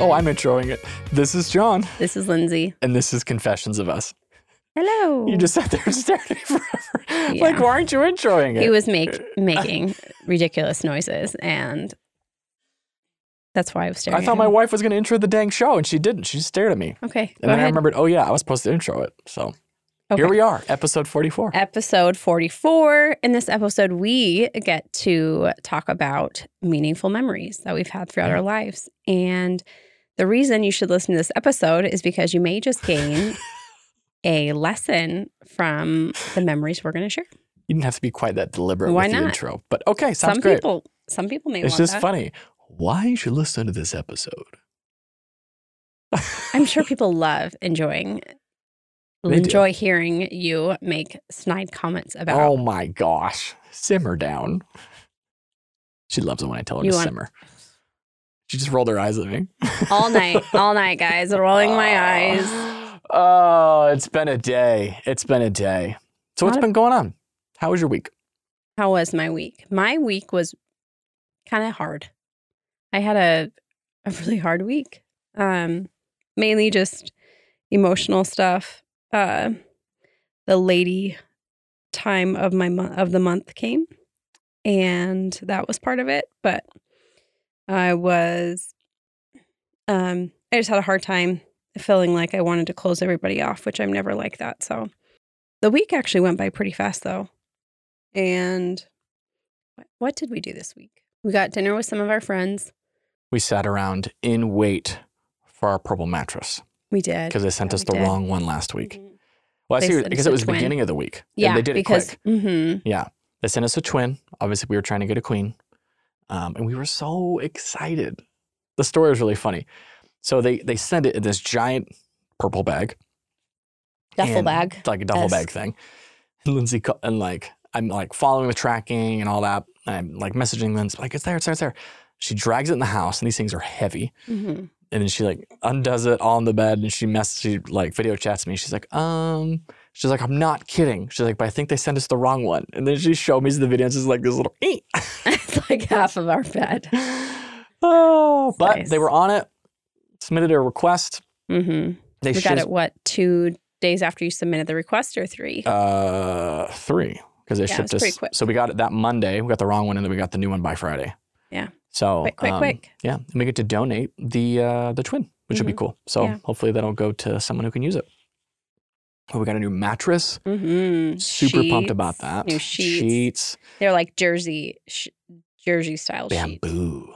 Oh, I'm introing it. This is John, This is Lindsay. and this is Confessions of Us. Hello. You just sat there and stared at me forever. Like, why aren't you introing it? he was make making ridiculous noises, and that's why I was staring. I thought my wife was going to intro the dang show, and she didn't. She just stared at me. Okay, And then I remembered, oh, yeah, I was supposed to intro it. So Okay. here we are, episode 44. Episode forty-four. In this episode, we get to talk about meaningful memories that we've had throughout Yeah. our lives, and the reason you should listen to this episode is because you may just gain a lesson from the memories we're going to share. You didn't have to be quite that deliberate Why with the not? intro. But okay, sounds some great. people, some people may it's just that. funny. Why you should listen to this episode? I'm sure people love enjoying They do. enjoy hearing you make snide comments about Oh my gosh. Simmer down. She loves it when I tell her You to want- simmer. She just rolled her eyes at me. all night, all night, guys, rolling my eyes. Oh, it's been a day. It's been a day. So what's How been going on? How was your week? How was my week? My week was kind of hard. I had a a really hard week. Um, mainly just emotional stuff. Uh, the lady time of my month of the month came, and that was part of it. But I was, um, I just had a hard time feeling like I wanted to close everybody off, which I'm never like that. So the week actually went by pretty fast though. And what, what did we do this week? We got dinner with some of our friends. We sat around in wait for our purple mattress We did. because they sent Yeah, us the did. wrong one last week. Mhm. Well, I They see, because it was the beginning of the week. and Yeah, they did because it quick. hmm Yeah. They sent us a twin. Obviously, we were trying to get a queen. Um, and we were so excited. The story was really funny. So they they sent it in this giant purple bag. duffel bag. It's like a duffel Yes. bag thing. And Lindsay and like I'm like following the tracking and all that. And I'm like messaging Lindsay like it's there, it's there, it's there. She drags it in the house, and these things are heavy. hmm And then she like undoes it all on the bed, and she mess she like video chats me. She's like, um, she's like, I'm not kidding. She's like, but I think they sent us the wrong one. And then she showed me the video, and it's just like this little. "Ee." it's like half of our bed. oh, but Nice. they were on it. Submitted a request. Mm-hmm. They We got it, what, two days after you submitted the request or three? Uh, three because they Yeah, it shipped us. So we got it that Monday. We got the wrong one, and then we got the new one by Friday. Yeah. So quick, quick, um, quick. Yeah, and we get to donate the uh, the twin, which would be Mhm. cool. So Yeah. hopefully that'll go to someone who can use it. Oh, we got a new mattress. hmm Super pumped about that. New sheets. Sheets, They're like Jersey, sh- Jersey style sheets. bamboo.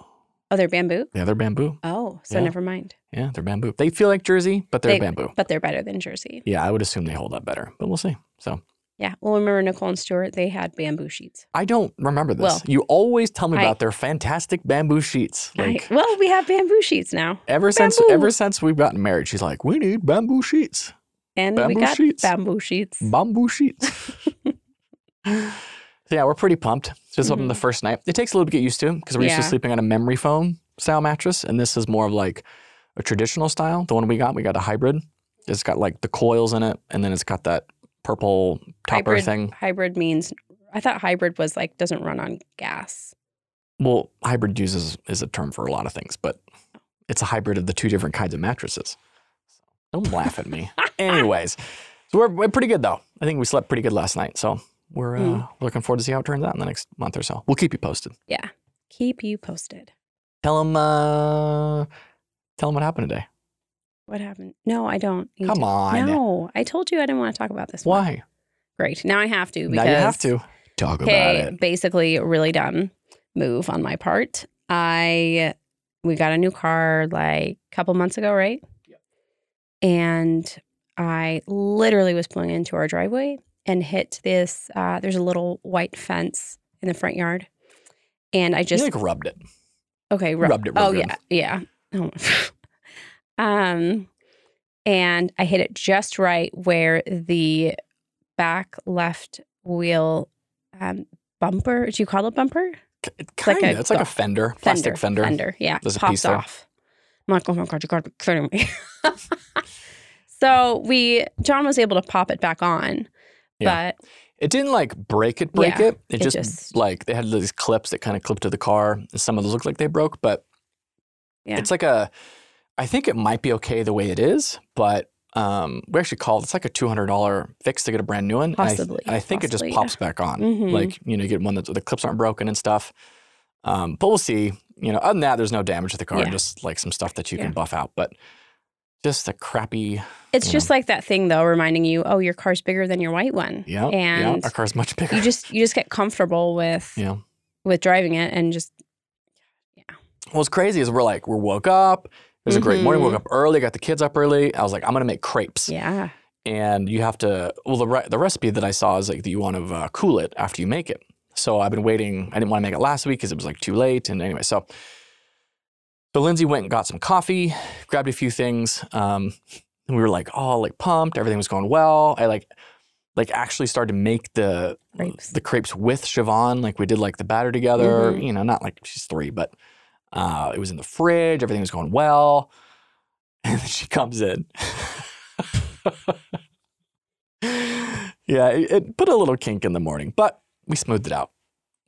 Oh, they're bamboo. Yeah, they're bamboo. Oh, so Yeah. never mind. Yeah, they're bamboo. They feel like jersey, but they're They- bamboo. But they're better than Jersey. Yeah, I would assume they hold up better, but we'll see. So Yeah. Well, remember Nicole and Stewart? They had bamboo sheets. I don't remember this. Well, you always tell me I- about their fantastic bamboo sheets. I- Like well, we have bamboo sheets now, ever since ever since we've gotten married, she's like, we need bamboo sheets. And we Bamboo got sheets. bamboo sheets. Bamboo sheets. so yeah, we're pretty pumped. Just opened the mm-hmm. first night. It takes a little to get used to because we're used to sleeping on a memory foam style mattress, and this is more of like a traditional style. The one we got, we got a hybrid. It's got like the coils in it, and then it's got that purple topper hybrid, thing. hybrid means I thought hybrid was like doesn't run on gas. Well, hybrid uses is a term for a lot of things, but it's a hybrid of the two different kinds of mattresses. Don't laugh at me. Anyways, so we're, we're pretty good though. I think we slept pretty good last night, so we're uh, Mm. looking forward to see how it turns out in the next month or so. We'll keep you posted. Yeah. Keep you posted. Tell them, uh, tell them what happened today. What happened? No, I don't. Come to. on. No, I told you I didn't want to talk about this. one. Why? Great. Now I have to. Now Because, you have to talk about it. basically, really dumb move on my part. I we got a new car like a couple months ago, right? And I literally was pulling into our driveway and hit this. Uh, there's a little white fence in the front yard, and I You just like rubbed it. Okay, You rubbed it real oh yeah, yeah. Oh. um, and I hit it just right where the back left wheel um, bumper. Do you call it bumper? Kind of. a it's like a go- fender, plastic fender. Fender, yeah. There's a piece popped there. off. I'm like, oh my god, you gotta be kidding me. so we, John was able to pop it back on, Yeah. but It didn't like break it, break Yeah, it. It, it just, just- like they had these clips that kind of clipped to the car, and some of those look like they broke, but Yeah. it's like a I think it might be okay the way it is, but um, we actually called. It's like a two hundred dollar fix to get a brand new one. And I Possibly, I, think it just possibly, pops back on. Mhm. Like you know, you get one that the clips aren't broken and stuff. Um, but we'll see. You know, other than that, there's no damage to the car. Yeah. Just like some stuff that you Yeah. can buff out, but just a crappy. It's just like that thing though, reminding you, oh, your car's bigger than your white one. Yeah, and yeah. Our car's much bigger. you just you just get comfortable with yeah. with driving it and just yeah. What's crazy is we're like we woke up. It was a great morning. Woke up early. Got the kids up early. I was like, I'm gonna make crepes. yeah. and you have to well the re- the recipe that I saw is like that you want to uh, cool it after you make it. So I've been waiting. I didn't want to make it last week because it was like too late. And anyway, so so Lindsay went and got some coffee, grabbed a few things. Um, and we were like all like pumped. Everything was going well. I like like actually started to make the Crepes. the crepes with Siobhan. Like we did like the batter together. Mhm. You know, not like she's three, but uh, it was in the fridge. Everything was going well. And then she comes in. yeah, it, it put a little kink in the morning, but we smoothed it out.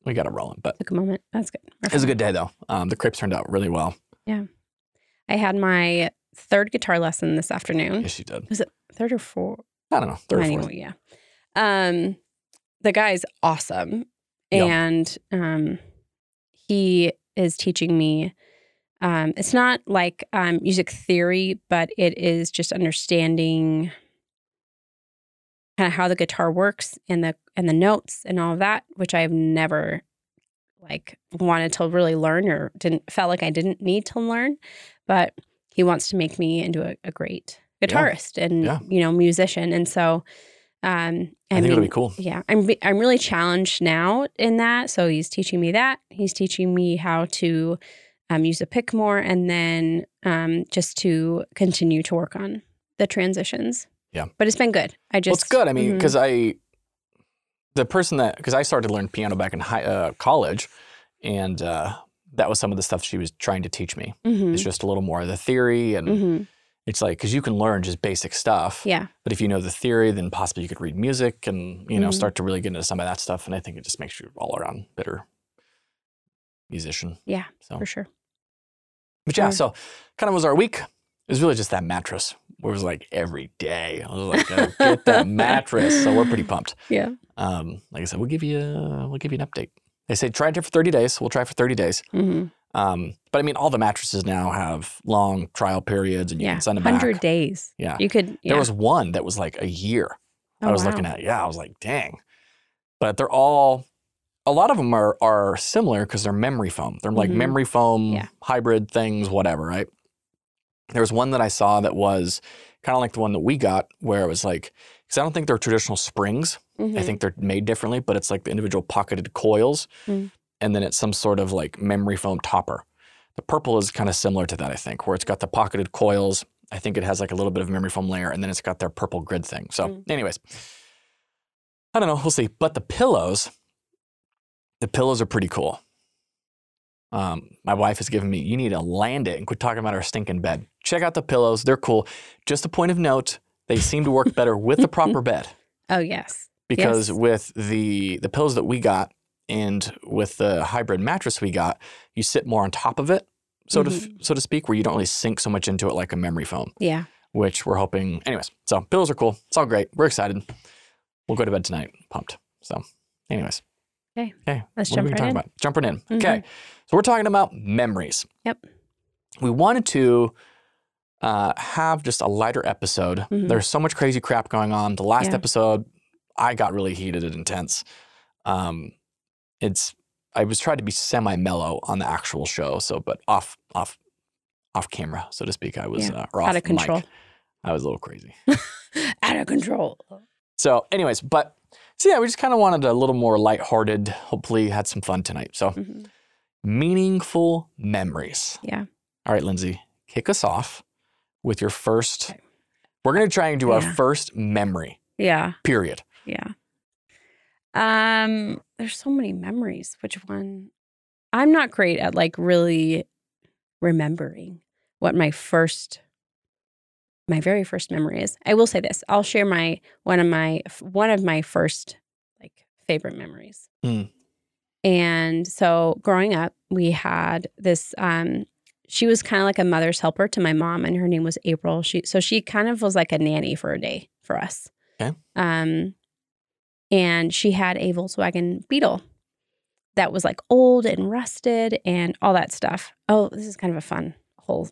We got it rolling. But Took a moment. That's good. it was a good day though. Um, the crepes turned out really well. I had my third guitar lesson this afternoon. Yes, you did. Was it Third or fourth? I don't know, third or fourth. Yeah. Um, the guy's awesome, Yeah. and um, he is teaching me. Um, it's not like um, music theory, but it is just understanding kind of how the guitar works and the and the notes and all of that, which I've never like wanted to really learn or didn't felt like I didn't need to learn. But he wants to make me into a, a great Yeah. guitarist and Yeah. you know musician, and so um, I, think it'll be cool. yeah, I'm I'm really challenged now in that. So he's teaching me that. He's teaching me how to um, use a pick more, and then um, just to continue to work on the transitions. Yeah. but it's been good. I Well, just it's good. I mean, because I, the person that, because I started to learn piano back in high, uh, college, and uh, that was some of the stuff she was trying to teach me. Mhm, It's just a little more of the theory, and mhm. it's like because you can learn just basic stuff. yeah, But if you know the theory, then possibly you could read music and you know Mhm. start to really get into some of that stuff. And I think it just makes you all around better musician. Yeah, So, for sure. but yeah, Sure. so kind of was our week. It was really just that mattress. It was like every day. I was like, "Gotta get that mattress. So we're pretty pumped. Yeah. Um, like I said, we'll give you a, we'll give you an update. They say try it for 30 days. We'll try it for 30 days. hmm Um, but I mean, all the mattresses now have long trial periods, and you Yeah. can send them back. Hundred days. Yeah. You could. Yeah. There was one that was like a year. Oh, I was wow. looking at. Yeah, I was like, dang. But they're all. A lot of them are are similar because they're memory foam. They're like Mhm. memory foam Yeah. hybrid things, whatever, right? There was one that I saw that was kind of like the one that we got, where it was like, because I don't think they're traditional springs. I Mhm. think they're made differently, but it's like the individual pocketed coils, Mm. and then it's some sort of like memory foam topper. The purple is kind of similar to that, I think, where it's got the pocketed coils. I think it has like a little bit of memory foam layer, and then it's got their purple grid thing. So, Mm. anyways, I don't know. We'll see. But the pillows, the pillows are pretty cool. Um, my wife has given me, you need to land it and quit talking about our stinking bed. Check out the pillows. They're cool. Just a point of note, they seem to work better with the proper bed Oh yes. because Yes. with the the pillows that we got and with the hybrid mattress we got, you sit more on top of it, so to Mm-hmm. so to speak, where you don't really sink so much into it like a memory foam, Yeah. which we're hoping. Anyways, so pillows are cool. It's all great. We're excited. We'll go to bed tonight, pumped. So, anyways, Okay. okay, Let's what are we jump talking right in. about? Jumping in. Mhm. Okay, so we're talking about memories. Yep. We wanted to uh, have just a lighter episode. Mhm. There's so much crazy crap going on. The last Yeah. episode, I got really heated and intense. Um, it's I was trying to be semi mellow on the actual show, so but off off off camera, so to speak, I was Yeah. uh, Out of control. mic. I was a little crazy. Out of control. So, anyways, but so yeah, we just kind of wanted a little more lighthearted. Hopefully, had some fun tonight. So, Mhm. Meaningful memories. Yeah. All right, Lindsay, kick us off with your first. We're gonna try and do our Yeah. first memory. Yeah. Period. Yeah. Um, there's so many memories. Which one? I'm not great at like really remembering what my first my very first memory is. I will say this. I'll share my one of my one of my first like favorite memories. Mm. And so growing up, we had this um she was kind of like a mother's helper to my mom, and her name was April. She so she kind of was like a nanny for a day for us. Okay. Um, and she had a Volkswagen Beetle that was like old and rusted and all that stuff. Oh, this is kind of a fun whole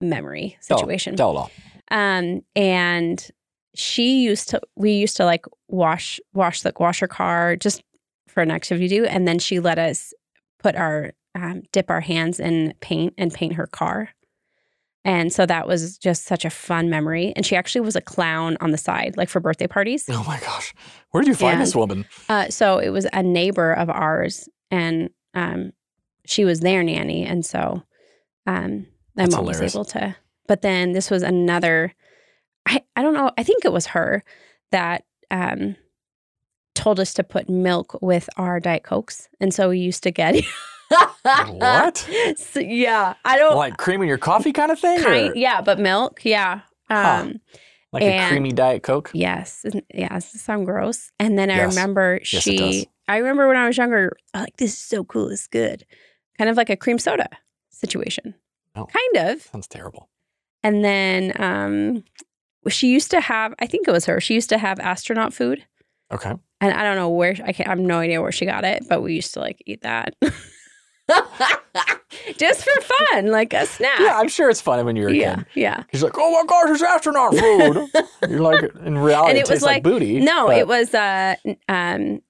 memory situation. Tell it all. Um, and she used to, we used to like wash, wash the wash her car just for an activity to do, and then she let us put our um, dip our hands in paint and paint her car. And so that was just such a fun memory. And she actually was a clown on the side, like for birthday parties. Oh my gosh. Where did you find this woman? Uh, so it was a neighbor of ours, and um, she was their nanny, and so um, my That's mom hilarious. was able to. But then this was another. I I don't know. I think it was her that um, told us to put milk with our diet cokes, and so we used to get. What? So, yeah, I don't. Like cream in your coffee kind of thing? kind, yeah, but milk, yeah. Huh. Um, like a creamy Diet Coke? Yes. and- Yeah. Does this sound gross? And then I Yes. remember Yes, she. I remember when I was younger, I like, this is so cool. It's good. Kind of like a cream soda situation. Oh. Kind of. Sounds terrible. And then um, she used to have, I think it was her, she used to have astronaut food. Okay. And I don't know where, I, can't, I have no idea where she got it, but we used to like eat that. Just for fun, like a snack. Yeah, I'm sure it's fun when you're a yeah. kid. Yeah. He's like, oh my gosh, it's astronaut food. you're like, in reality, And it, it was tastes like, like- booty. No, but it was uh, um,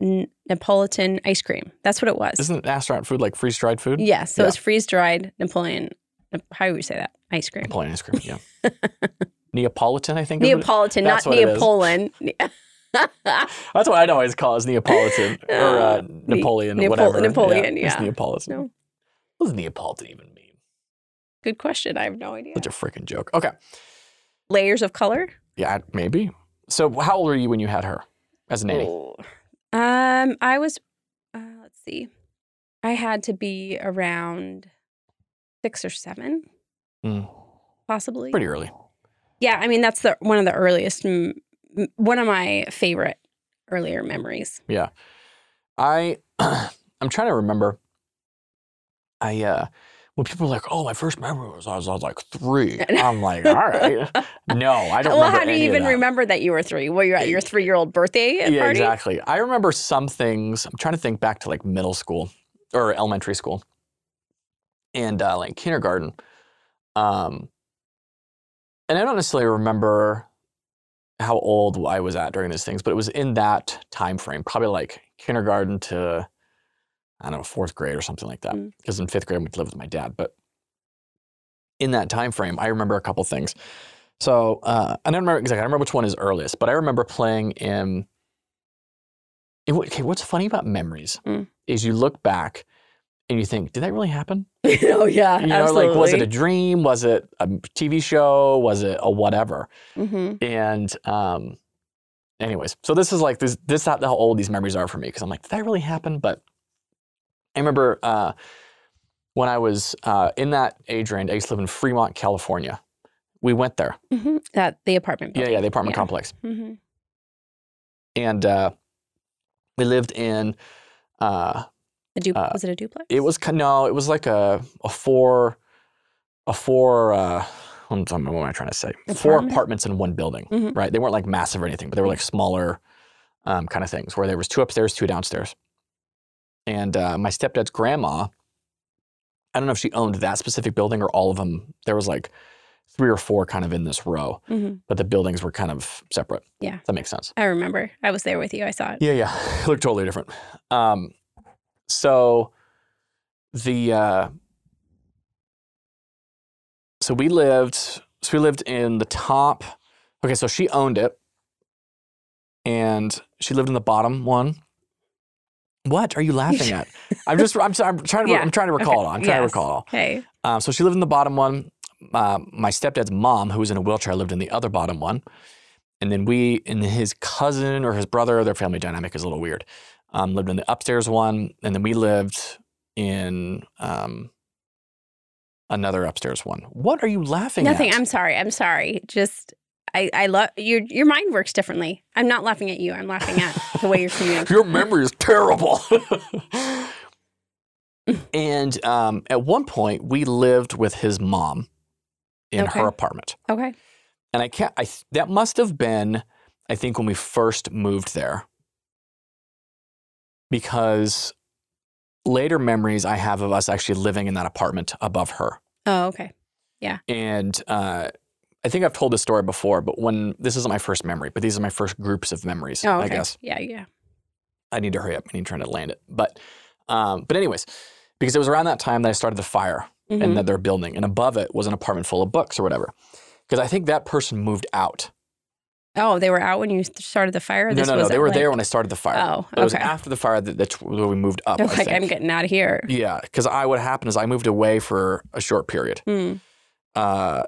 n- Neapolitan ice cream. That's what it was. Isn't astronaut food like freeze dried food? Yes. So Yeah. it's freeze dried Napoleon. How do we say that? Ice cream. Napoleon ice cream, yeah. Neapolitan, I think. it- Neapolitan, not. Neapolitan. That's what I it's called is Neapolitan or uh, Napoleon, Nepal- whatever. Napoleon, It's yeah. Neapolitan. No. What does Neapolitan even mean? Good question. I have no idea. Such a freaking joke. Okay. Layers of color. Yeah, maybe. So how old were you when you had her as a nanny? Oh. Um, I was. Uh, let's see. I had to be around six or seven, Mm, possibly. pretty early. Yeah, I mean that's the one of the earliest, m- one of my favorite earlier memories. Yeah. I I'm trying to remember. I uh when people are like, "Oh, my first memory was I was, I was like three. I'm like, "All right, no, I don't well, remember how do you even that. remember that you were three? Well, you're at your three-year-old birthday yeah, party. exactly. I remember some things. I'm trying to think back to like middle school or elementary school and uh, like kindergarten. Um, and I don't necessarily remember how old I was at during these things, but it was in that time frame, probably like kindergarten to I don't know fourth grade or something like that. Mm. Because in fifth grade I went to live with my dad, but in that time frame, I remember a couple things. So uh, I don't remember exactly. I remember which one is earliest, but I remember playing in. it- okay, what's funny about memories Mm. is you look back and you think, did that really happen? oh yeah, You know, like was it a dream? Was it a TV show? Was it a whatever? hmm And um, anyways, so this is like this. This is how how old these memories are for me because I'm like, did that really happen? But I remember uh, when I was uh, in that age range. I used to live in Fremont, California. We went there. hmm That the apartment. Yeah, yeah, the apartment Yeah. complex, hmm and uh, we lived in. A du- Uh, was it a duplex? it was no, it was like a a four, a four. Uh, what am I trying to say? Four apartments in one building, Mhm. right? They weren't like massive or anything, but they were like smaller, um, kind of things where there was two upstairs, two downstairs. And uh, my stepdad's grandma, I don't know if she owned that specific building or all of them. There was like three or four kind of in this row, hmm but the buildings were kind of separate. Yeah. that makes sense. I remember. I was there with you. I saw it. Yeah, yeah, it looked totally different. Um, so the uh, so we lived so we lived in the top. Okay, so she owned it, and she lived in the bottom one. What are you laughing at? I'm just I'm, I'm trying to Yeah, I'm trying to recall okay, it all. I'm trying to recall it all. Okay. Um, so she lived in the bottom one. Uh, my stepdad's mom, who was in a wheelchair, lived in the other bottom one. And then we and his cousin or his brother, their family dynamic is a little weird, um, lived in the upstairs one. And then we lived in um, another upstairs one. What are you laughing Nothing. at? I'm sorry. I'm sorry. Just I I love your your mind works differently. I'm not laughing at you. I'm laughing at the way you're communicating. Your memory is terrible. and um, at one point, we lived with his mom in Okay. her apartment. Okay. And I can't, I, that must have been, I think, when we first moved there. Because later memories I have of us actually living in that apartment above her. Oh, okay. Yeah. And uh, I think I've told this story before, but when this isn't my first memory, but these are my first groups of memories, Oh, okay. I guess. Yeah, yeah. I need to hurry up. I need to try to land it. But, um, but anyways, because it was around that time that I started the fire Mhm. and that they're building, and above it was an apartment full of books or whatever. Because I think that person moved out. Oh, they were out when you started the fire. No, This no, no. was They were like- there when I started the fire. Oh, But It was after the fire that that's where we moved up. Like, I'm getting out of here. Yeah, because I what happened is I moved away for a short period. Mm. Uh,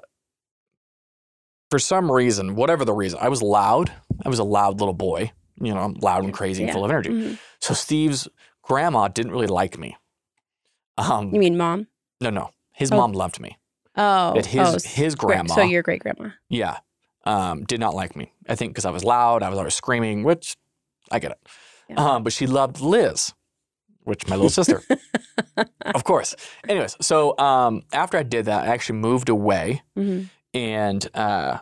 for some reason, whatever the reason, I was loud. I was a loud little boy. You know, I'm loud and crazy and Yeah. full of energy. Mhm. So Steve's grandma didn't really like me. Um, You mean mom? no, no, his Oh. mom loved me. Oh, his oh, his grandma, So your great grandma. yeah, um, did not like me. I think because I was loud, I was always screaming, which I get it. Yeah. Um, but she loved Liz, which my little sister, of course. Anyways, so um, after I did that, I actually moved away hmm and uh,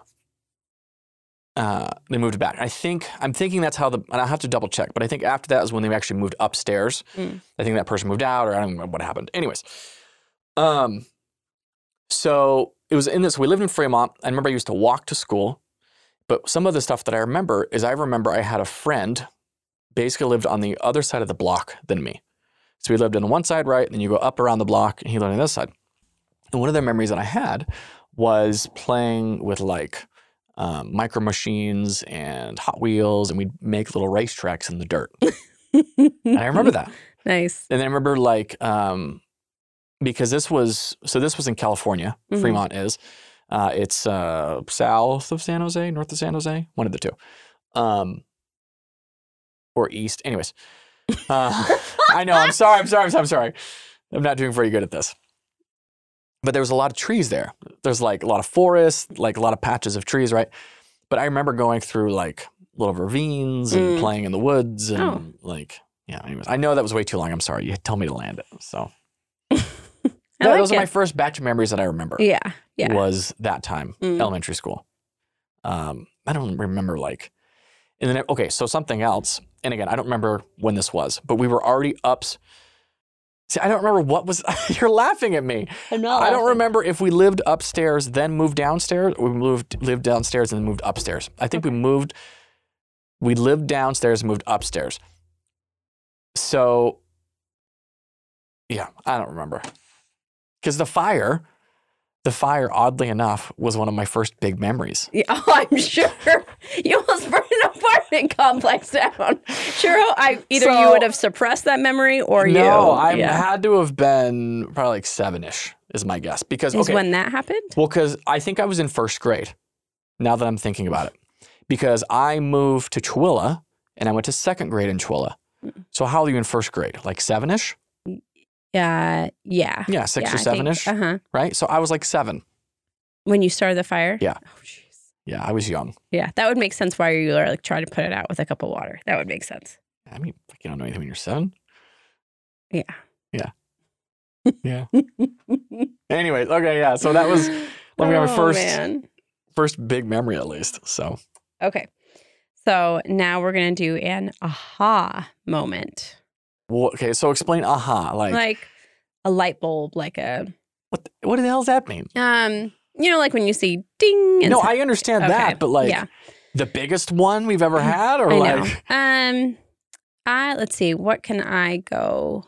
uh, they moved back. I think I'm thinking that's how the and I have to double check, but I think after that is when they actually moved upstairs. Mm. I think that person moved out, or I don't know what happened. Anyways, um, so it was in this. We lived in Fremont. I remember I used to walk to school, but some of the stuff that I remember is I remember I had a friend, basically lived on the other side of the block than me. So we lived on one side, right? And then you go up around the block, and he lived on the other side. And one of the memories that I had was playing with like um, micro machines and Hot Wheels, and we'd make little racetracks in the dirt. and I remember that. Nice. And then I remember like um, because this was so this was in California. Mhm. Fremont is. Uh, it's uh, south of San Jose, north of San Jose, one of the two, um, or east. Anyways, uh, I know. I'm sorry. I'm sorry. I'm sorry. I'm not doing very good at this. But there was a lot of trees there. There's like a lot of forest, like a lot of patches of trees, right? But I remember going through like little ravines and Mm. playing in the woods and Oh. like yeah. Anyways, I know that was way too long. I'm sorry. You had told me to land it. So That- like those are my first batch of memories that I remember. Yeah. Yeah. Was that time Mm. elementary school? Um, I don't remember like, and then okay, so something else. And again, I don't remember when this was, but we were already ups. See, I don't remember what was. you're laughing at me. I'm not I don't remember if we lived upstairs, then moved downstairs, or we moved lived downstairs and then moved upstairs. I think we moved. We lived downstairs and moved upstairs. So, yeah, I don't remember. Because the fire, the fire, oddly enough, was one of my first big memories. Yeah, oh, I'm sure you almost burned an apartment complex down. Sure, I either you would have suppressed that memory or you. no, I yeah. had to have been probably like seven ish, is my guess. Because, Is okay, when that happened. Well, because I think I was in first grade. Now that I'm thinking about it, because I moved to Chula and I went to second grade in Chihuahua. Mm. So how old are you in first grade? Like seven ish? Yeah, yeah. Yeah, six yeah, or seven ish, Uh huh. right? So I was like seven. When you started the fire. Yeah. Oh, jeez. Yeah, I was young. Yeah, that would make sense. Why you are like trying to put it out with a cup of water? That would make sense. I mean, like, you don't know anything when you're seven. Yeah. Yeah. Yeah. Anyways, okay, yeah. So that was let me have my Oh, first man. first big memory at least. So Okay. So now we're gonna do an aha moment, well, okay. So explain aha. Like, like a light bulb, like a what? The, what the hell does that mean? um, you know, like when you see ding. And No, stuff. I understand Okay, that, but like yeah. the biggest one we've ever had, or I like know. Um, I let's see. What can I go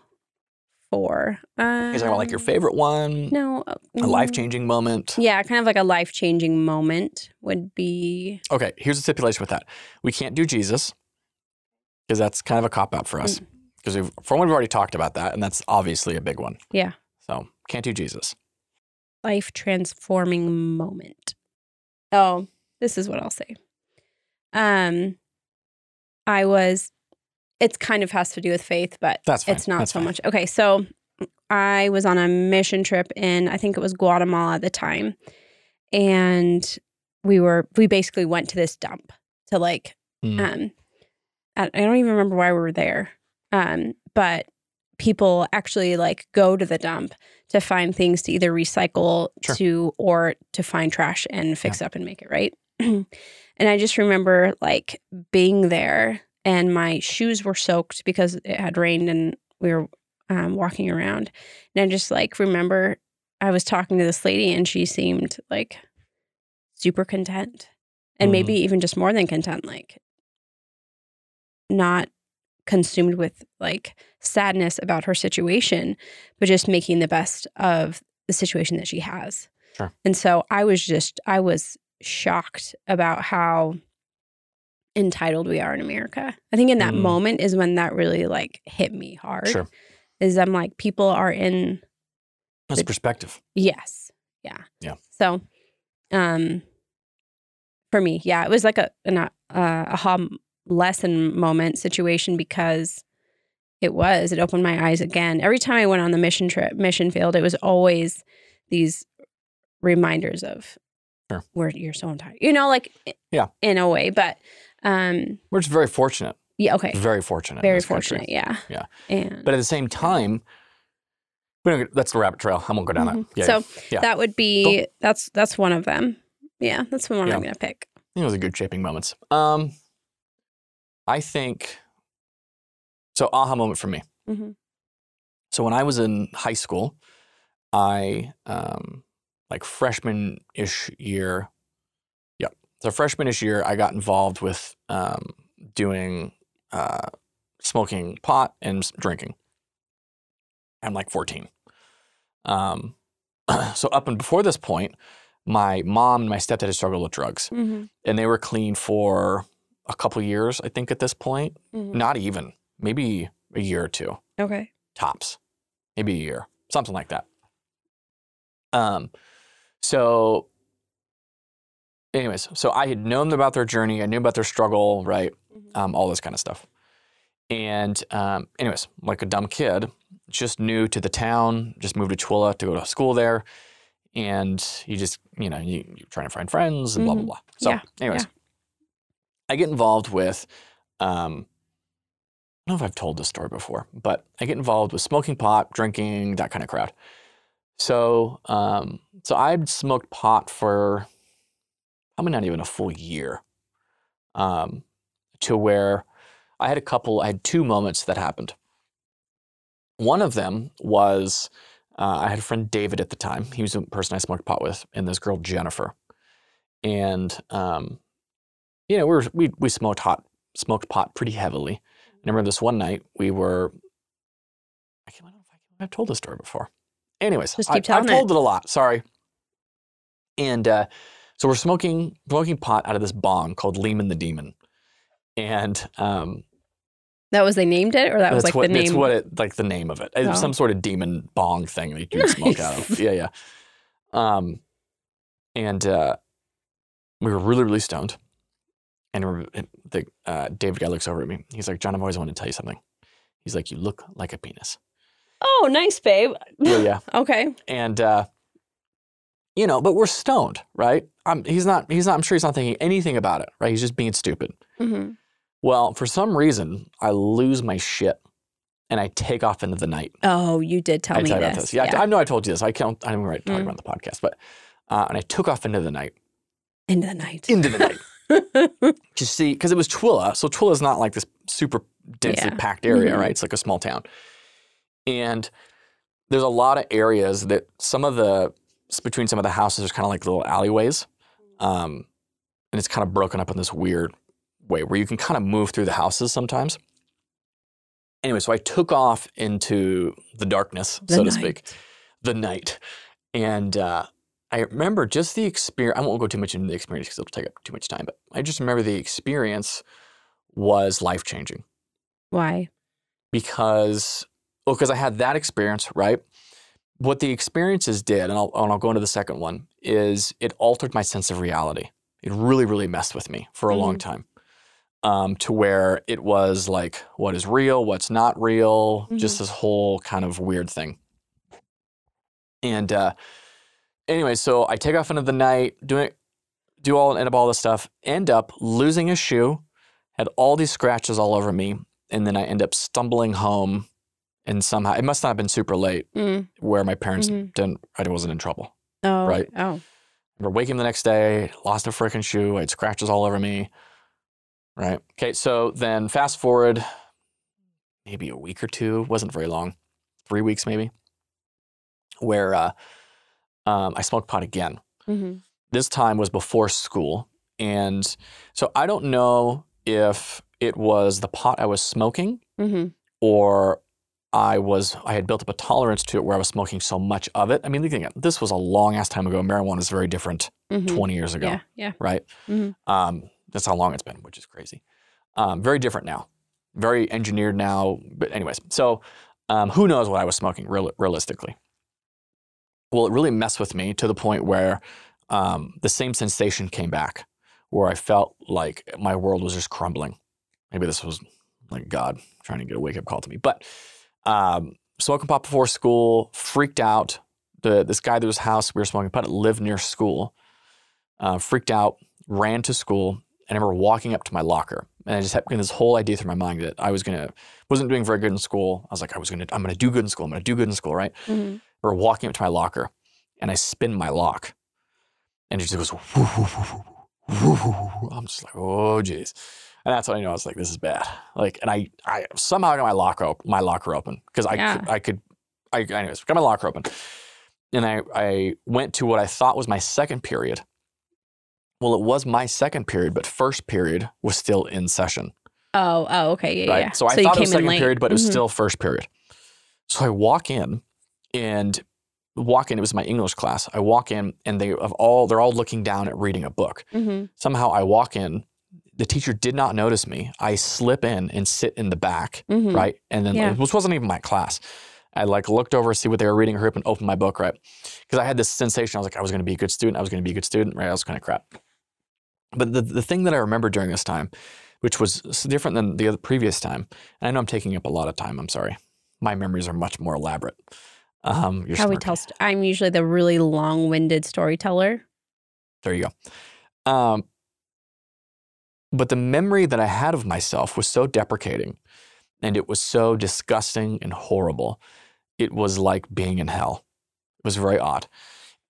for? Um, Is that like your favorite one? No, uh, A mm, life changing moment? Yeah, kind of like a life changing moment would be. Okay, here's a stipulation with that. We can't do Jesus because that's kind of a cop out for us. Mm. Because we've, for one, we've already talked about that, and that's obviously a big one. Yeah. So can't do Jesus. life transforming moment. Oh, this is what I'll say. Um I was it's kind of has to do with faith, but That's fine. it's not That's so fine. much. Okay, so I was on a mission trip in I think it was Guatemala at the time. And we were we basically went to this dump to like Mm. um I, I don't even remember why we were there. Um but people actually like go to the dump to find things to either recycle Sure. to or to find trash and fix up and make it right. and I just remember like being there and my shoes were soaked because it had rained and we were um, walking around. And I just like remember I was talking to this lady and she seemed like super content and Mhm. maybe even just more than content, like not consumed with like sadness about her situation, but just making the best of the situation that she has. Sure. And so I was just, I was shocked about how entitled we are in America. I think in that Mm. moment is when that really like hit me hard. Sure. Is I'm like, people are in That's The- perspective. Yes. Yeah. Yeah. So, um, for me, yeah, it was like a an uh, aha lesson moment situation because it was. It opened my eyes again. Every time I went on the mission trip, mission field, it was always these reminders of Sure. where you're so entitled. You know, like Yeah. in a way, but um, We're just very fortunate. yeah, okay, Very fortunate. very this country. fortunate, yeah, Yeah. and But at the same time, we don't, that's the rabbit trail. I won't go down Mhm. that. Yeah. so yeah. that would be that's that's one of them. Yeah, that's the one Yeah. I'm gonna pick. It was a good shaping moments. Um, I think so. Aha moment for me. Mhm. So when I was in high school, I um, like freshman ish year. Yep. So freshman ish year, I got involved with um, doing uh, smoking pot and drinking. I'm like 14. Um, so up and before this point, my mom and my stepdad had struggled with drugs Mhm. and they were clean for a couple years, I think, at this point. Mhm. Not even, maybe a year or two Okay. tops, maybe a year, something like that. Um, so, anyways, so I had known about their journey, I knew about their struggle, right? Mhm. Um, all this kind of stuff. And, um, anyways, like a dumb kid, just new to the town, just moved to Tooele to go to school there. And you just, you know, you, you're trying to find friends and blah, blah, Mhm. blah. So, Yeah, anyways, yeah. I get involved with, um, I don't know if I've told this story before, but I get involved with smoking pot, drinking, that kind of crowd. So, um, so I'd smoked pot for probably not even a full year, um, to where I had a couple, I had two moments that happened. One of them was uh, I had a friend David at the time. He was the person I smoked pot with, and this girl Jennifer. And um, you know, we were we we smoked hot smoked pot pretty heavily. I remember this one night we were. I can't remember if I- I've told this story before. Anyways, Just I, telling I've told it. a lot. Sorry. And uh, so we're smoking smoking pot out of this bong called Lehman the Demon, and um, That was they named it, or that was like what the name. that's what it like the name of it. It was Oh. some sort of demon bong thing that you could smoke out of. Yeah, yeah. Um, and uh, we were really, really stoned. And I remember it- the uh, David guy looks over at me. He's like, "John, I've always wanted to tell you something." He's like, "You look like a penis." oh, nice, babe. Yeah, yeah. okay. And uh, you know, but we're stoned, right? I'm, he's not. He's not. I'm sure he's not thinking anything about it, right? He's just being stupid. hmm Well, for some reason, I lose my shit, and I take off into the night. Oh, you did tell I me tell this. about this. Yeah, I- I know I told you this. I can't. I didn't write talk Mm. about the podcast, but uh, and I took off into the night, Into the night. into the night, to see because it was Tooele. So Tooele is not like this super densely Yeah. packed area, Mhm. right? It's like a small town, and there's a lot of areas that some of the between some of the houses there's kind of like little alleyways, um, and it's kind of broken up in this weird way where you can kind of move through the houses sometimes. Anyway, so I took off into the darkness, The so to speak, the night. And uh, I remember just the experience. I won't go too much into the experience because it'll take up too much time, but I just remember the experience was life changing Why? because, well, because I had that experience, right? What the experiences did, and I'll, and I'll go into the second one, is it altered my sense of reality. It really, really messed with me for a long time. Um, to where it was like, what is real, what's not real, just this whole kind of weird thing. And uh, anyway, so I take off into the night, doing, do all end up all this stuff, end up losing a shoe, had all these scratches all over me, and then I end up stumbling home and somehow it must not have been super late Mm. where my parents Mhm. didn't. I wasn't in trouble. Oh, Right. Oh, I remember waking the next day, lost a freaking shoe. I had scratches all over me. Right. Okay. So then fast forward maybe a week or two, wasn't very long, three weeks maybe, where uh, um, I smoked pot again. hmm This time was before school. And so I don't know if it was the pot I was smoking hmm or I was I had built up a tolerance to it where I was smoking so much of it. I mean, again, this was a long ass time ago. Marijuana is very different hmm 20 years ago Yeah. Yeah. right? Mhm. Um, that's how long it's been, which is crazy. Um, very different now, very engineered now. But anyways, so um, who knows what I was smoking real, realistically? Well, it really messed with me to the point where um, the same sensation came back, where I felt like my world was just crumbling. Maybe this was like God trying to get a wake up call to me, but um, smoking pot before school, freaked out. The this guy that was house we were smoking pot lived near school. Uh, freaked out, ran to school, and I remember walking up to my locker, and I just had this whole idea through my mind that I was gonna wasn't doing very good in school. I was like, I was gonna, I'm gonna do good in school. I'm gonna do good in school, right? hmm We're walking up to my locker, and I spin my lock, and it just goes. Whoo, whoo, whoo. I'm just like, oh jeez, and that's when I know I was like, this is bad. Like, and I, I somehow got my locker, op- my locker open because I, Yeah. could, I could, I, anyways, got my locker open, and I, I went to what I thought was my second period. Well, it was my second period, but first period was still in session Oh. Oh. Okay. Yeah. right? Yeah. So I you thought it came was second late. period, but it was Mhm. still first period. So I walk in and walk in, it was my English class. I walk in and they of all they're all looking down at reading a book. Mhm. Somehow I walk in, the teacher did not notice me. I slip in and sit in the back, Mhm. right? And then Yeah. which wasn't even my class. I like looked over, to see what they were reading, hurry up and opened my book, right? Because I had this sensation, I was like, I was gonna be a good student, I was gonna be a good student, right? I was kind of crap. But the, the thing that I remember during this time, which was different than the other previous time, and I know I'm taking up a lot of time, I'm sorry. My memories are much more elaborate. Um, you're How we tell. St- I'm usually the really long-winded storyteller. There you go. Um, but the memory that I had of myself was so deprecating and it was so disgusting and horrible. It was like being in hell. It was very odd.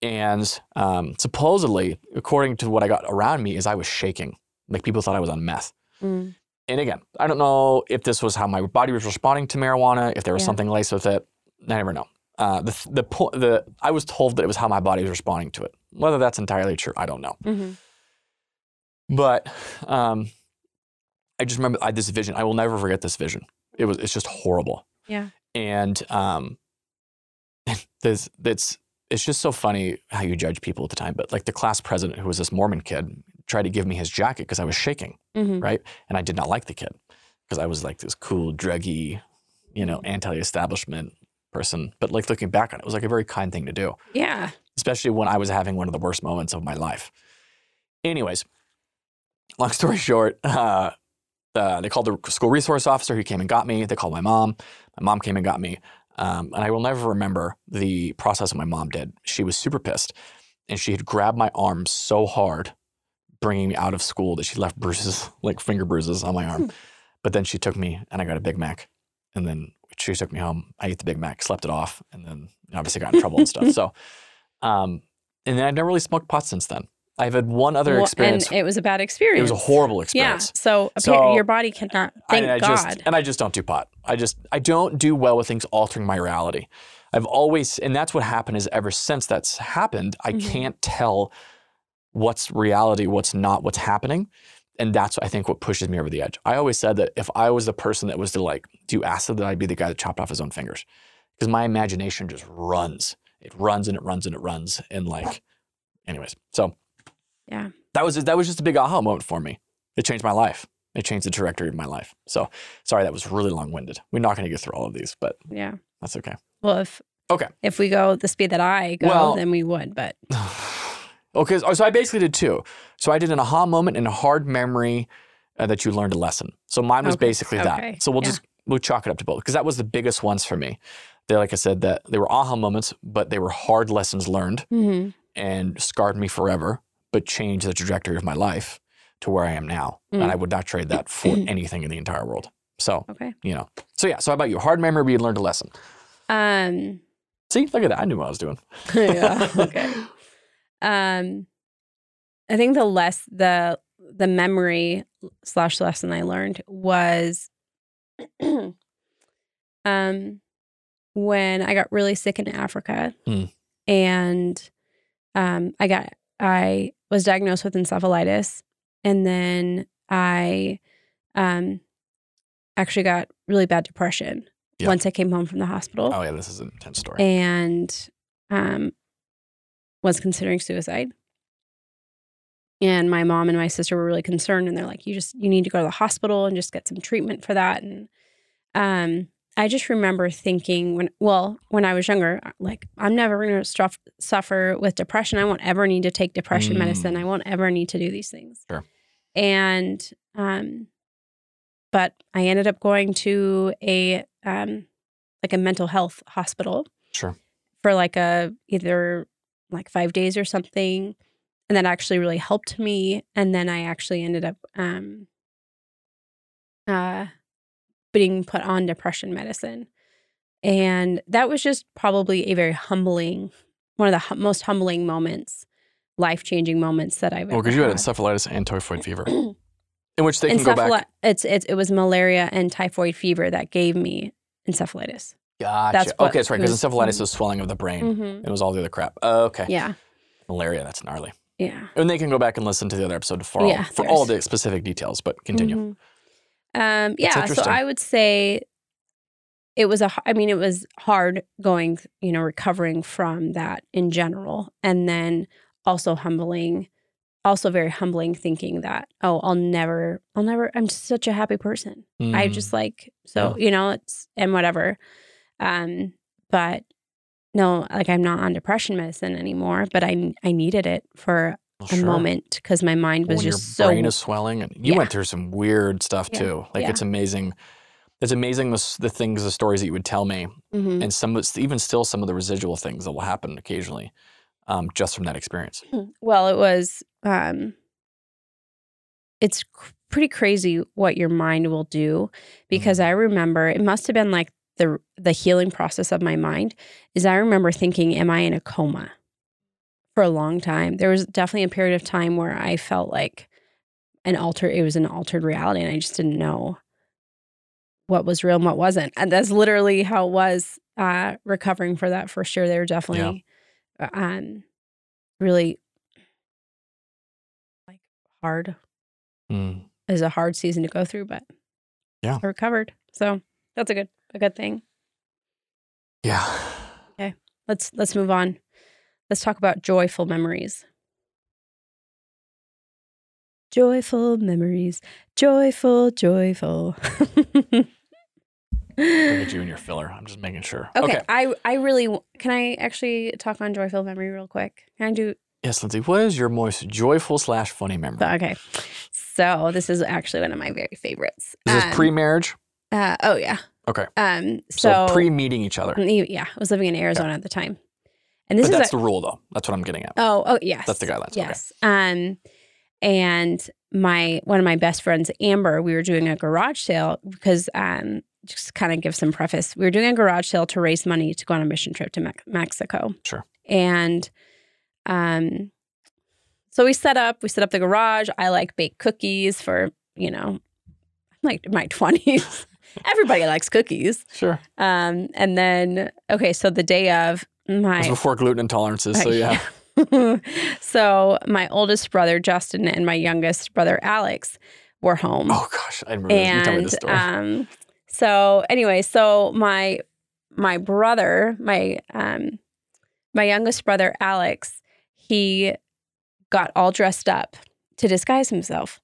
And um, supposedly, according to what I got around me, is I was shaking. Like people thought I was on meth. Mm. And again, I don't know if this was how my body was responding to marijuana, if there was Yeah. something laced with it. I never know. Uh, the the the I was told that it was how my body was responding to it. Whether that's entirely true, I don't know. hmm But um, I just remember I had this vision. I will never forget this vision. It was it's just horrible. Yeah. And um, there's it's it's just so funny how you judge people at the time. But like the class president, who was this Mormon kid, tried to give me his jacket because I was shaking, hmm right? And I did not like the kid because I was like this cool, druggy, you know, Mm-hmm. anti-establishment person. But like looking back on it, it was like a very kind thing to do Yeah. especially when I was having one of the worst moments of my life. Anyways, long story short, uh, uh, they called the school resource officer. He came and got me. They called my mom. My mom came and got me. Um, and I will never remember the process that my mom did. She was super pissed. And she had grabbed my arm so hard, bringing me out of school, that she left bruises, like finger bruises on my arm. but then she took me and I got a Big Mac. And then she took me home. I ate the Big Mac, slept it off, and then obviously got in trouble and stuff. So, um, and then I've never really smoked pot since then. I've had one other Well, experience. and it was a bad experience. It was a horrible Yeah. experience. So, So, your body cannot. I- Thank and I God. just and I just don't do pot. I just I don't do well with things altering my reality. I've always and that's what happened is ever since that's happened, I Mhm. can't tell what's reality, what's not, what's happening. And that's I think what pushes me over the edge. I always said that if I was the person that was to like do acid, that I'd be the guy that chopped off his own fingers. Because my imagination just runs. It runs and it runs and it runs. And like, anyways. So Yeah. that was that was just a big aha moment for me. It changed my life. It changed the trajectory of my life. So sorry that was really long winded. We're not going to get through all of these, but yeah. that's okay. Well, if Okay. if we go the speed that I go, Well- then we would. But okay. So I basically did two. So I did an aha moment and a hard memory uh, that you learned a lesson. So mine was Okay. basically Okay. that. So we'll Yeah. just we'll chalk it up to both because that was the biggest ones for me. They, like I said, that they were aha moments, but they were hard lessons learned Mhm. and scarred me forever, but changed the trajectory of my life to where I am now. Mm. And I would not trade that for anything in the entire world. So, Okay. you know. So yeah, so how about you? Hard memory, you learned a lesson. Um. See, look at that. I knew what I was doing. yeah. Okay. Um, I think the less the the memory slash lesson I learned was, um, when I got really sick in Africa, Mm. and um, I got I was diagnosed with encephalitis, and then I um actually got really bad depression Yeah. once I came home from the hospital Oh yeah, this is an intense story. and um, was considering suicide. And my mom and my sister were really concerned, and they're like, "You just you need to go to the hospital and just get some treatment for that." And um, I just remember thinking when, well, when I was younger, like I'm never going to stuff, suffer with depression. I won't ever need to take depression Mm. medicine. I won't ever need to do these things. Sure. And um, but I ended up going to a um, like a mental health hospital sure. for like a either like five days or something and that actually really helped me and then i actually ended up um uh being put on depression medicine and that was just probably a very humbling one of the hu- most humbling moments life-changing moments that i've Well, because you had had. encephalitis and typhoid fever, in which they can go back. it's, it's it was malaria and typhoid fever that gave me encephalitis Gotcha. that's okay, that's right. Because encephalitis is swelling of the brain. Mhm. It was all the other crap. okay. yeah Malaria, that's gnarly. yeah And they can go back and listen to the other episode for all, Yeah, for all the specific details, but continue. Mhm. Um, yeah, so. I would say it was a. I mean, it was hard going, you know, recovering from that in general, and then also humbling, also very humbling, thinking that oh, I'll never, I'll never. I'm just such a happy person. I Mm, just like so you know it's and whatever, um, but. No, like I'm not on depression medicine anymore, but I I needed it for well, a sure. moment because my mind was when just your so brain is swelling, and you Yeah. went through some weird stuff Yeah. too. Like Yeah. it's amazing. It's amazing the, the things, the stories that you would tell me, Mhm. and some of- even still some of the residual things that will happen occasionally, um, just from that experience. Well, it was um it's pretty crazy what your mind will do because Mm-hmm. I remember it must have been like the the healing process of my mind is I remember thinking am I in a coma for a long time. There was definitely a period of time where I felt like an alter it was an altered reality and I just didn't know what was real and what wasn't. And that's literally how it was uh recovering for that first year. They were definitely uh, um really like hard Mm. it was a hard season to go through, but Yeah. I recovered. So that's a good a good thing. Yeah. Okay. Let's let's move on. Let's talk about joyful memories. Joyful memories. Joyful, joyful. Look at you and your filler. I'm just making sure. Okay, I I really can I actually talk on joyful memory real quick. Can I do Yes, Lindsay. What is your most joyful slash funny memory? okay. So this is actually one of my very favorites. Is this Um, pre-marriage? Uh, oh yeah. Okay. Um So, so, pre-meeting each other. Mm, Yeah, I was living in Arizona at the time. And this But is that's a, the rule, though. That's what I'm getting at. oh oh yes, That's the guidelines, okay. Yes. Um, and my one of my best friends, Amber, we were doing a garage sale because um, just kind of give some preface. We were doing a garage sale to raise money to go on a mission trip to Mex- Mexico. Sure. And um, so we set up. We set up the garage. I like bake cookies for you know, like my twenties. Everybody likes cookies. Sure. Um, and then okay, so the day of It my was before gluten intolerances. So, yeah. so my oldest brother Justin and my youngest brother Alex were home. Oh, gosh. I remember this. You and this story. um so anyway, so my my brother, my um my youngest brother Alex, he got all dressed up to disguise himself.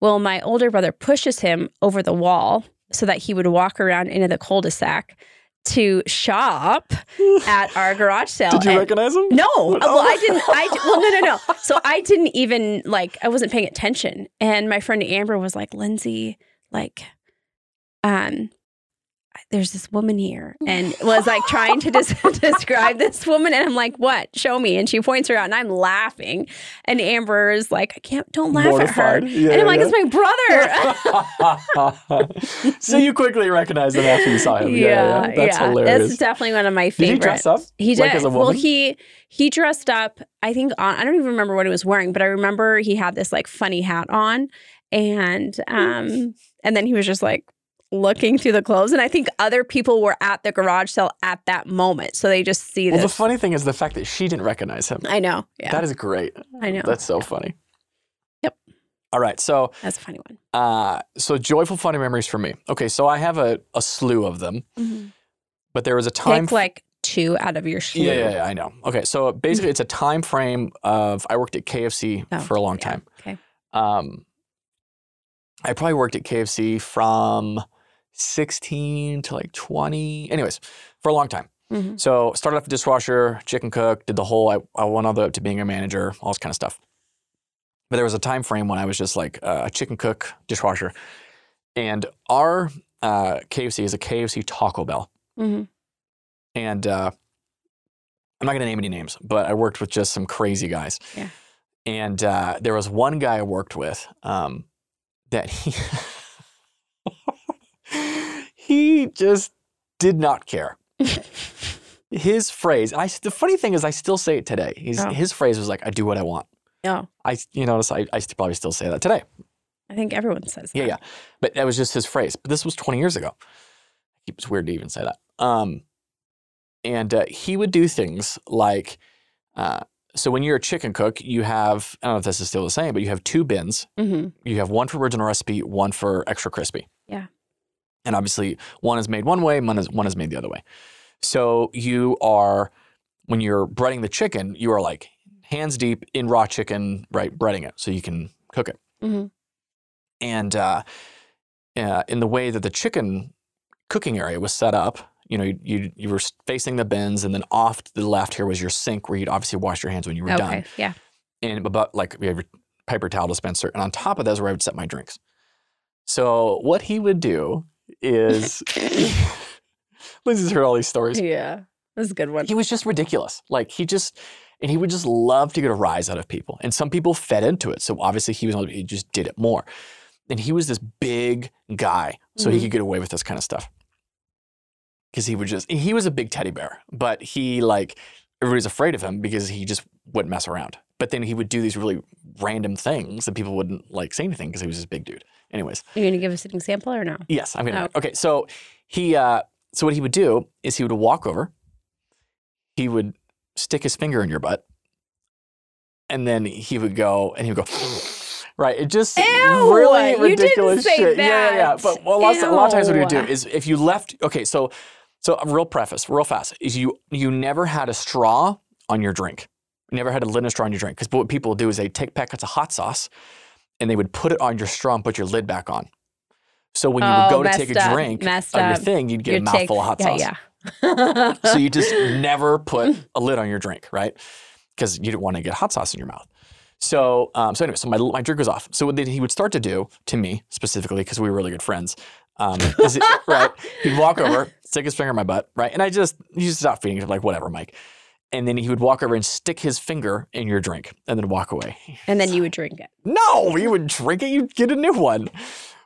Well, my older brother pushes him over the wall so that he would walk around into the cul-de-sac to shop at our garage sale. Did you And- recognize him? no, Oh. well, I didn't. I well, no, no, no. So I didn't even like. I wasn't paying attention, and my friend Amber was like, "Lindsay, like, um, there's this woman here and was like trying to des- describe this woman and i'm like what show me and she points her out and i'm laughing and amber is like i can't don't laugh at her Mortified. Yeah, and i'm like yeah. it's my brother so you quickly recognized him after you saw him. Yeah, yeah. That's hilarious. That's definitely one of my Did he favorites. dress up? He Like did. as a well, he he dressed up. I think on. I don't even remember what he was wearing, but I remember he had this like funny hat on, and um, and then he was just like looking through the clothes. And I think other people were at the garage sale at that moment, so they just see this. Well, the funny thing is the fact that she didn't recognize him. I know. Yeah, That is great. I know. That's so funny. Yep. All right. So, That's a funny one. uh, so joyful, funny memories for me. Okay. So I have a, a slew of them, but there was a time. Pick like two out of your shoe. yeah, yeah, yeah, I know. Okay. So basically, it's a time frame of I worked at KFC Oh, for a long yeah. time. Okay. Um, I probably worked at KFC from 16 to like 20. Anyways, for a long time. Mhm. So started off a dishwasher, chicken cook, did the whole. I, I went all the way up to being a manager, all this kind of stuff. But there was a time frame when I was just like uh, a chicken cook, dishwasher, and our uh, KFC is a KFC Taco Bell, Mhm. and uh, I'm not gonna name any names, but I worked with just some crazy guys. Yeah. And uh, there was one guy I worked with um, that he he just did not care. his phrase, and I, the funny thing is, I still say it today. He's, Oh. His phrase was like, "I do what I want." Oh, I, you notice, I, I probably still say that today. I think everyone says that. Yeah, yeah. But that was just his phrase. But this was 20 years ago. It's weird to even say that. Um, and uh, he would do things like, uh, so when you're a chicken cook, you have, I don't know if this is still the same, but you have two bins. Mm-hmm. You have one for original recipe, one for extra crispy. Yeah. And obviously, one is made one way, one is, one is made the other way. So you are, when you're breading the chicken, you are like hands deep in raw chicken, right, breading it so you can cook it hmm and uh, uh, in the way that the chicken cooking area was set up, you know, you, you you were facing the bins, and then off to the left here was your sink where you'd obviously wash your hands when you were Okay. done, Yeah. and about like we have your paper towel dispenser, and on top of that is where I would set my drinks. So what he would do is, Lindsay's heard all these stories. Yeah. That's a good one. He was just ridiculous. Like he just, and he would just love to get a rise out of people. And some people fed into it. So obviously he was, he just did it more. And he was this big guy, so he Mhm. could get away with this kind of stuff. Because he would just, he was a big teddy bear, but he like, everybody's afraid of him because he just wouldn't mess around. But then he would do these really random things that people wouldn't like say anything because he was this big dude. Anyways, Are you going to give us an example or no? Yes, I'm gonna. Oh. Okay, so he, uh, so what he would do is he would walk over, he would stick his finger in your butt, and then he would go and he would go. Right, it just Ew, really ridiculous say shit. Yeah, yeah, yeah. But well, a, lot, a lot of times what he would do is if you left. Okay, so so a real preface, real fast, is you you never had a straw on your drink. You never had a linen straw on your drink because what people would do is they take packets of hot sauce and they would put it on your straw and put your lid back on. So when you would Oh, go to take a up, drink of your thing, you'd get Your a mouthful of hot sauce. Yeah. So you just never put a lid on your drink, right? Because you didn't want to get hot sauce in your mouth. So, um, so anyway, so my, my drink was off. So what he would start to do to me specifically, because we were really good friends, um, is it, right? He'd walk over, stick his finger in my butt, right? And I just, you just stop feeding it, like whatever, Mike. And then he would walk over and stick his finger in your drink and then walk away. and then you would drink it. No, you would drink it, you'd get a new one.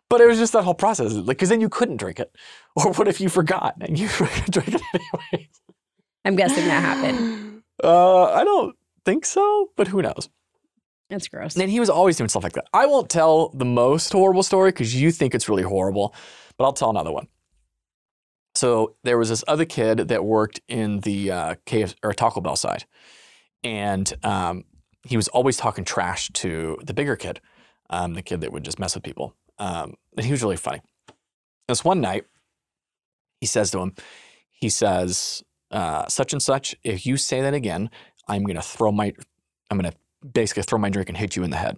But it was just that whole process, like, because then you couldn't drink it. Or what if you forgot and you drank it anyway? I'm guessing that happened. Uh, I don't think so, but who knows? That's gross. And he was always doing stuff like that. I won't tell the most horrible story because you think it's really horrible, but I'll tell another one. So there was this other kid that worked in the uh, KF or Taco Bell side, and um, he was always talking trash to the bigger kid, um, the kid that would just mess with people. Um, and he was really funny. This one night, he says to him, he says, uh, "Such and such, if you say that again, I'm gonna throw my, I'm gonna basically throw my drink and hit you in the head."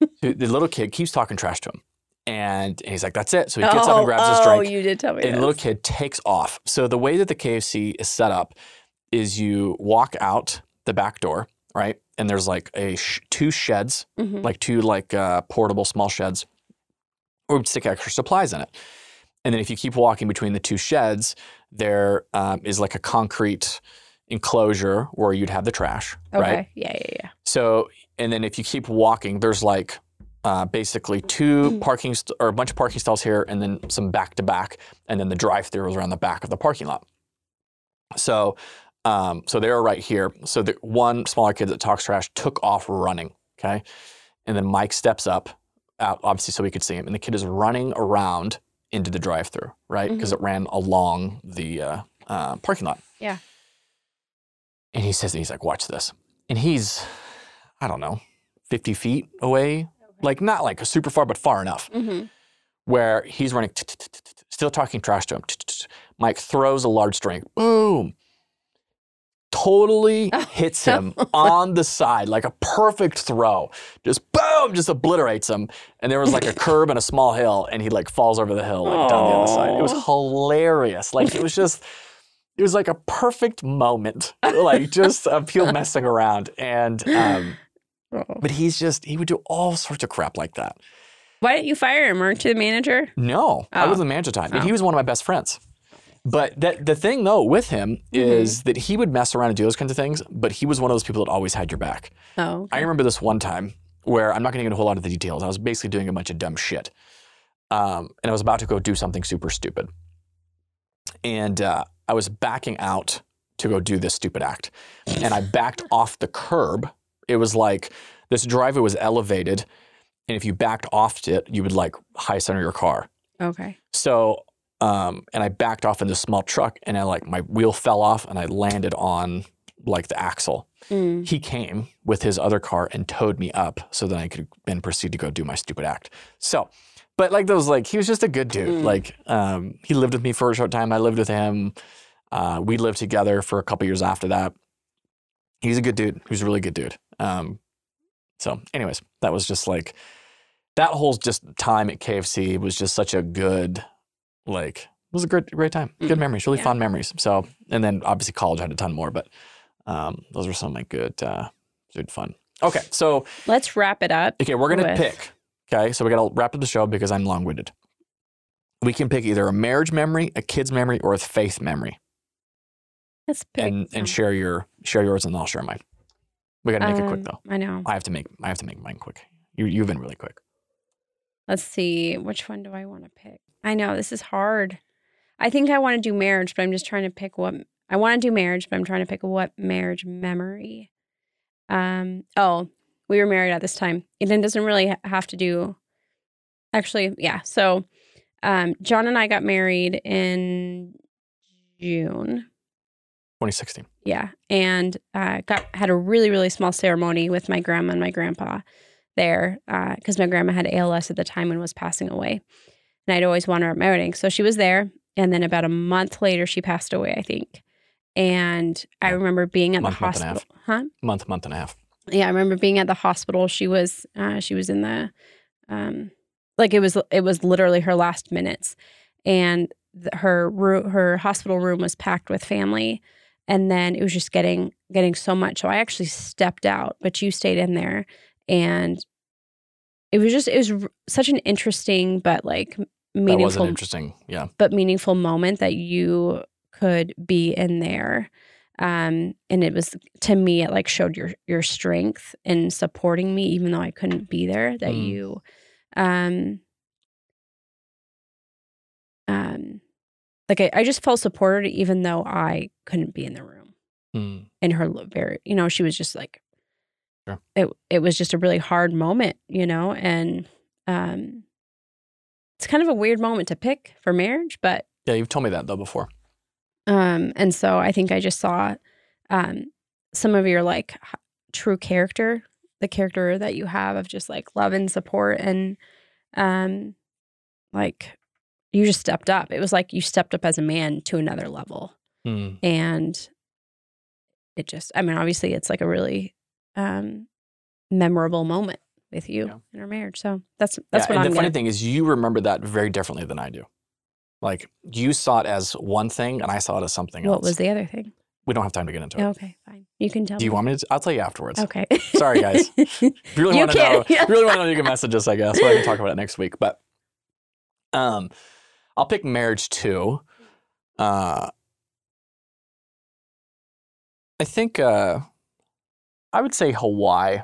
the the little kid keeps talking trash to him, and he's like, "That's it." So he gets up and grabs his drink. oh, you did tell me and this. little kid takes off. So the way that the KFC is set up is you walk out the back door, right? And there's like a sh- two sheds, Mhm. like two like uh, portable small sheds, where we stick extra supplies in it. And then if you keep walking between the two sheds, there um, is like a concrete enclosure where you'd have the trash, Okay. right? Yeah, yeah, yeah. So, and then if you keep walking, there's like uh, basically two Mm. parking st- or a bunch of parking stalls here, and then some back to back, and then the drive-through was around the back of the parking lot. So, um, so they were right here. So the one smaller kid that talks trash took off running. Okay, and then Mike steps up, out obviously so we could see him, and the kid is running around into the drive-through, right? Because it ran along the uh, uh, parking lot. Yeah. And he says, and he's like, watch this. And he's, I don't know, 50 feet away, like not like super far, but far enough Mm-hmm. where he's running, still talking trash to him. Mike throws a large string, boom, totally Oh, hits him on the side, like a perfect throw. Just boom, just obliterates him. And there was like a curb and a small hill, and he like falls over the hill, like down the other side. It was hilarious. Like it was just, it was like a perfect moment, like just of people messing around. And, um, but he's just, he would do all sorts of crap like that. Why didn't you fire him? Weren't you the manager? No, I Oh. was the manager at the time. And Oh. he was one of my best friends. But that, the thing though with him Mm-hmm. is that he would mess around and do those kinds of things, but he was one of those people that always had your back. Oh. I remember this one time where I'm not going to get into a whole lot of the details. I was basically doing a bunch of dumb shit. Um, and I was about to go do something super stupid. And uh, I was backing out to go do this stupid act. And I backed off the curb. It was like this driveway was elevated. And if you backed off it, you would like high center your car. Okay. So, um, and I backed off in this small truck and I like my wheel fell off and I landed on like the axle. Mm. He came with his other car and towed me up so that I could then proceed to go do my stupid act. So, but like those, like he was just a good dude. Mm. Like um, he lived with me for a short time. I lived with him. Uh, we lived together for a couple years after that. He's a good dude. He's a really good dude. Um, so, anyways, that was just like that whole just time at KFC was just such a good, like, it was a great, great time. Good Mm. memories, really Yeah. fond memories. So, and then obviously college had a ton more, but um, those were some of my good, uh, good fun. Okay, so Let's wrap it up. okay, we're gonna with- pick. Okay, so we gotta wrap up the show because I'm long-winded. We can pick either a marriage memory, a kid's memory, or a faith memory, Let's and some. and share your share yours, and I'll share mine. We gotta make it quick Um, though. I know. I have to make I have to make mine quick. You you've been really quick. Let's see. Which one do I want to pick? I know this is hard. I think I want to do marriage, but I'm just trying to pick what I want to do marriage, but I'm trying to pick what marriage memory. Um. Oh, we were married at this time. It doesn't really have to do. Actually, yeah. So, um, John and I got married in June. 2016. Yeah, and uh, got had a really really small ceremony with my grandma and my grandpa there because my grandma had ALS at the time and was passing away, and I'd always want her at my wedding. So she was there, and then about a month later, she passed away, I think. And I remember being at Month, the month and a half. hospital. Huh? Month, month and a half. Yeah, I remember being at the hospital. She was uh, she was in the um like it was it was literally her last minutes, and her her hospital room was packed with family, and then it was just getting getting so much. So I actually stepped out, but you stayed in there, and it was just it was r- such an interesting but like That was meaningful an interesting. Yeah. but meaningful moment that you could be in there um and it was to me it like showed your your strength in supporting me even though i couldn't be there that Mm. you um um like I, I just felt supported even though i couldn't be in the room Mm. in her very you know she was just like Sure. it it was just a really hard moment you know and um it's kind of a weird moment to pick for marriage but Yeah, you've told me that though before. um and so i think i just saw um some of your like h- true character the character that you have of just like love and support and um like you just stepped up it was like you stepped up as a man to another level Mm. and it just i mean obviously it's like a really um memorable moment with you Yeah. in our marriage so that's that's yeah, what and i'm the funny gonna thing is, you remember that very differently than I do. Like you saw it as one thing, and I saw it as something what else. What was the other thing we don't have time to get into it. okay fine you can tell Do you me. want me to? I'll tell you afterwards. okay Sorry, guys. If you really want to know, can't- if you really want to know, you can message us, I guess. I can talk about it next week. But um, I'll pick marriage too. Uh, I think uh, I would say Hawaii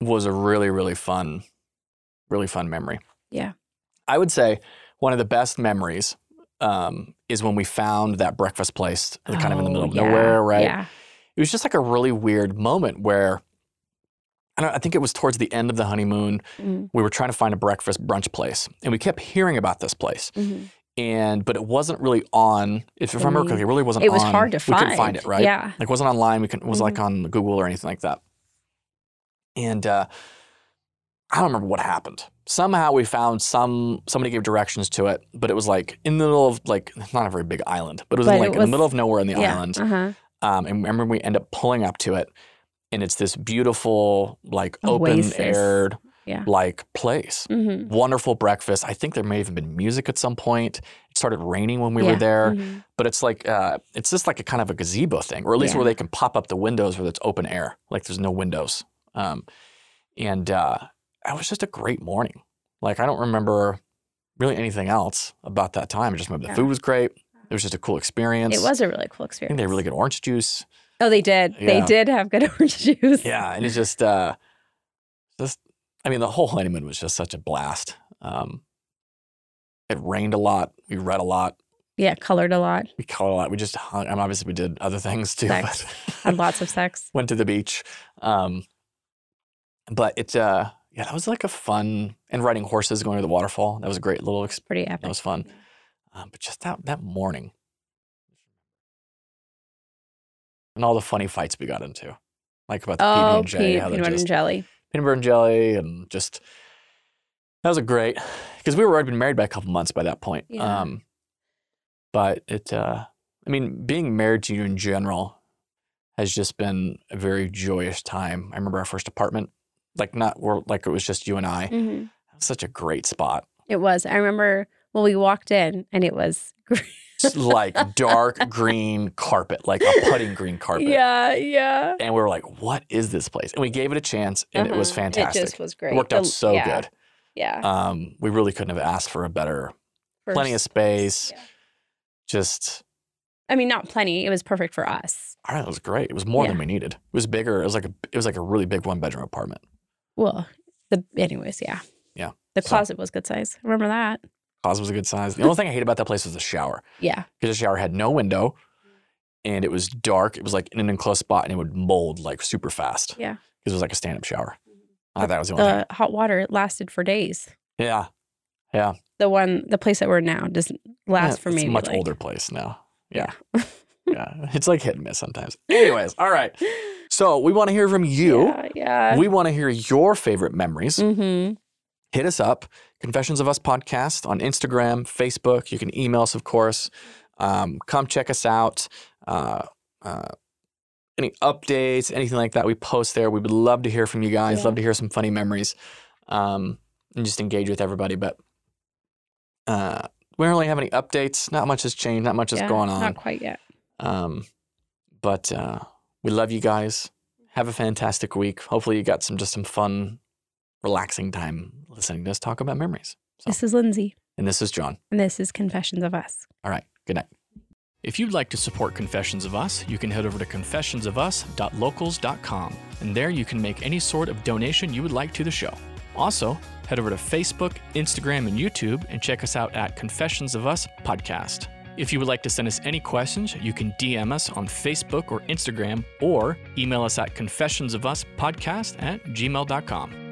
was a really, really fun, really fun memory. Yeah. I would say one of the best memories um, is when we found that breakfast place, kind of in the middle Oh, of yeah, nowhere, right? Yeah. It was just like a really weird moment where I, don't, I think it was towards the end of the honeymoon. Mhm, We were trying to find a breakfast brunch place, and we kept hearing about this place, mhm. and but it wasn't really on. If, if I remember correctly, it really wasn't. It was on- hard to find. We couldn't find it, right? Yeah. Like it wasn't online. We couldn't. It was like Mhm. on Google or anything like that. And uh, I don't remember what happened. Somehow we found some. Somebody gave directions to it, but it was like in the middle of like it's not a very big island, but it was But like it in the middle of nowhere in the yeah. island. Uh-huh. Um, and remember, we end up pulling up to it, and it's this beautiful, like Oasis. open aired, Yeah. like place. Mhm. Wonderful breakfast. I think there may have even been music at some point. It started raining when we Yeah. were there, Mhm. but it's like uh, it's just like a kind of a gazebo thing, or at least Yeah. where they can pop up the windows where it's open air, like there's no windows. Um, and uh, it was just a great morning. Like I don't remember really anything else about that time. I just remember the food was great. It was just a cool experience. It was a really cool I experience. think they had really good orange juice. Oh, they did. They did have good orange juice. Yeah, and it's just, uh, just, I mean, the whole honeymoon was just such a blast. Um, it rained a lot. We read a lot. Yeah, colored a lot. We caught a lot. We just hung. I mean, obviously, we did other things too. Sex. But Had lots of sex. went to the beach. Um, but it's, uh, yeah, that was like a fun and riding horses going to the waterfall. That was a great little. Ex- Pretty epic. that was fun. Um, but just that that morning, and all the funny fights we got into, like about the PB Oh, and J, peanut how they're peanut butter and jelly. peanut butter and jelly and just that was a great because we were already been married by a couple months by that point. Yeah. Um, but it, uh, I mean, being married to you in general has just been a very joyous time. I remember our first apartment, like not we're, like it was just you and I. hmm Such a great spot, It was. I remember well, we walked in and it was It's like dark green carpet, like a putting green carpet. Yeah, yeah. And we were like, "What is this place?" And we gave it a chance, and it was Uh-huh. fantastic. It just was great. It worked out The- so yeah, good. Yeah. Um, we really couldn't have asked for a better plenty of space. yeah. Just, I mean, not plenty. It was perfect for us. Don't know, it was great. It was more than we needed. It was bigger. It was like a, it was like a really big one bedroom apartment. Well, the anyways, yeah. Yeah. The So- closet was good size. Remember that? Was a good size. The only thing I hate about that place was the shower Yeah. because the shower had no window, and it was dark. It was like in an enclosed spot, and it would mold like super fast. Yeah. because it was like a stand up shower. I thought that was the only thing. The hot water it lasted for days. Yeah, Yeah. The one, the place that we're now doesn't last Yeah, for it's maybe a much older place now. Yeah. yeah, it's like hit and miss sometimes. Anyways, all right. So we want to hear from you. Yeah. yeah. We want to hear your favorite memories. mm-hmm. Hit us up, Confessions of Us podcast on Instagram, Facebook. You can email us, of course. Um, come check us out. Uh, uh, any updates, anything like that, we post there. We would love to hear from you guys. Yeah. Love to hear some funny memories, um, and just engage with everybody. But uh, we don't really have any updates. Not much has changed. Not much is going on. Not quite yet. Um, but uh, we love you guys. Have a fantastic week. Hopefully, you got some just some fun, relaxing time listening to us talk about memories. So, This is Lindsay, and this is John. and this is Confessions of Us. All right. Good night. If you'd like to support Confessions of Us, you can head over to confessionsofus.locals.com, and there you can make any sort of donation you would like to the show. Also, head over to Facebook, Instagram, and YouTube and check us out at Confessions of Us Podcast. If you would like to send us any questions, you can DM us on Facebook or Instagram or email us at confessionsofuspodcast at gmail.com.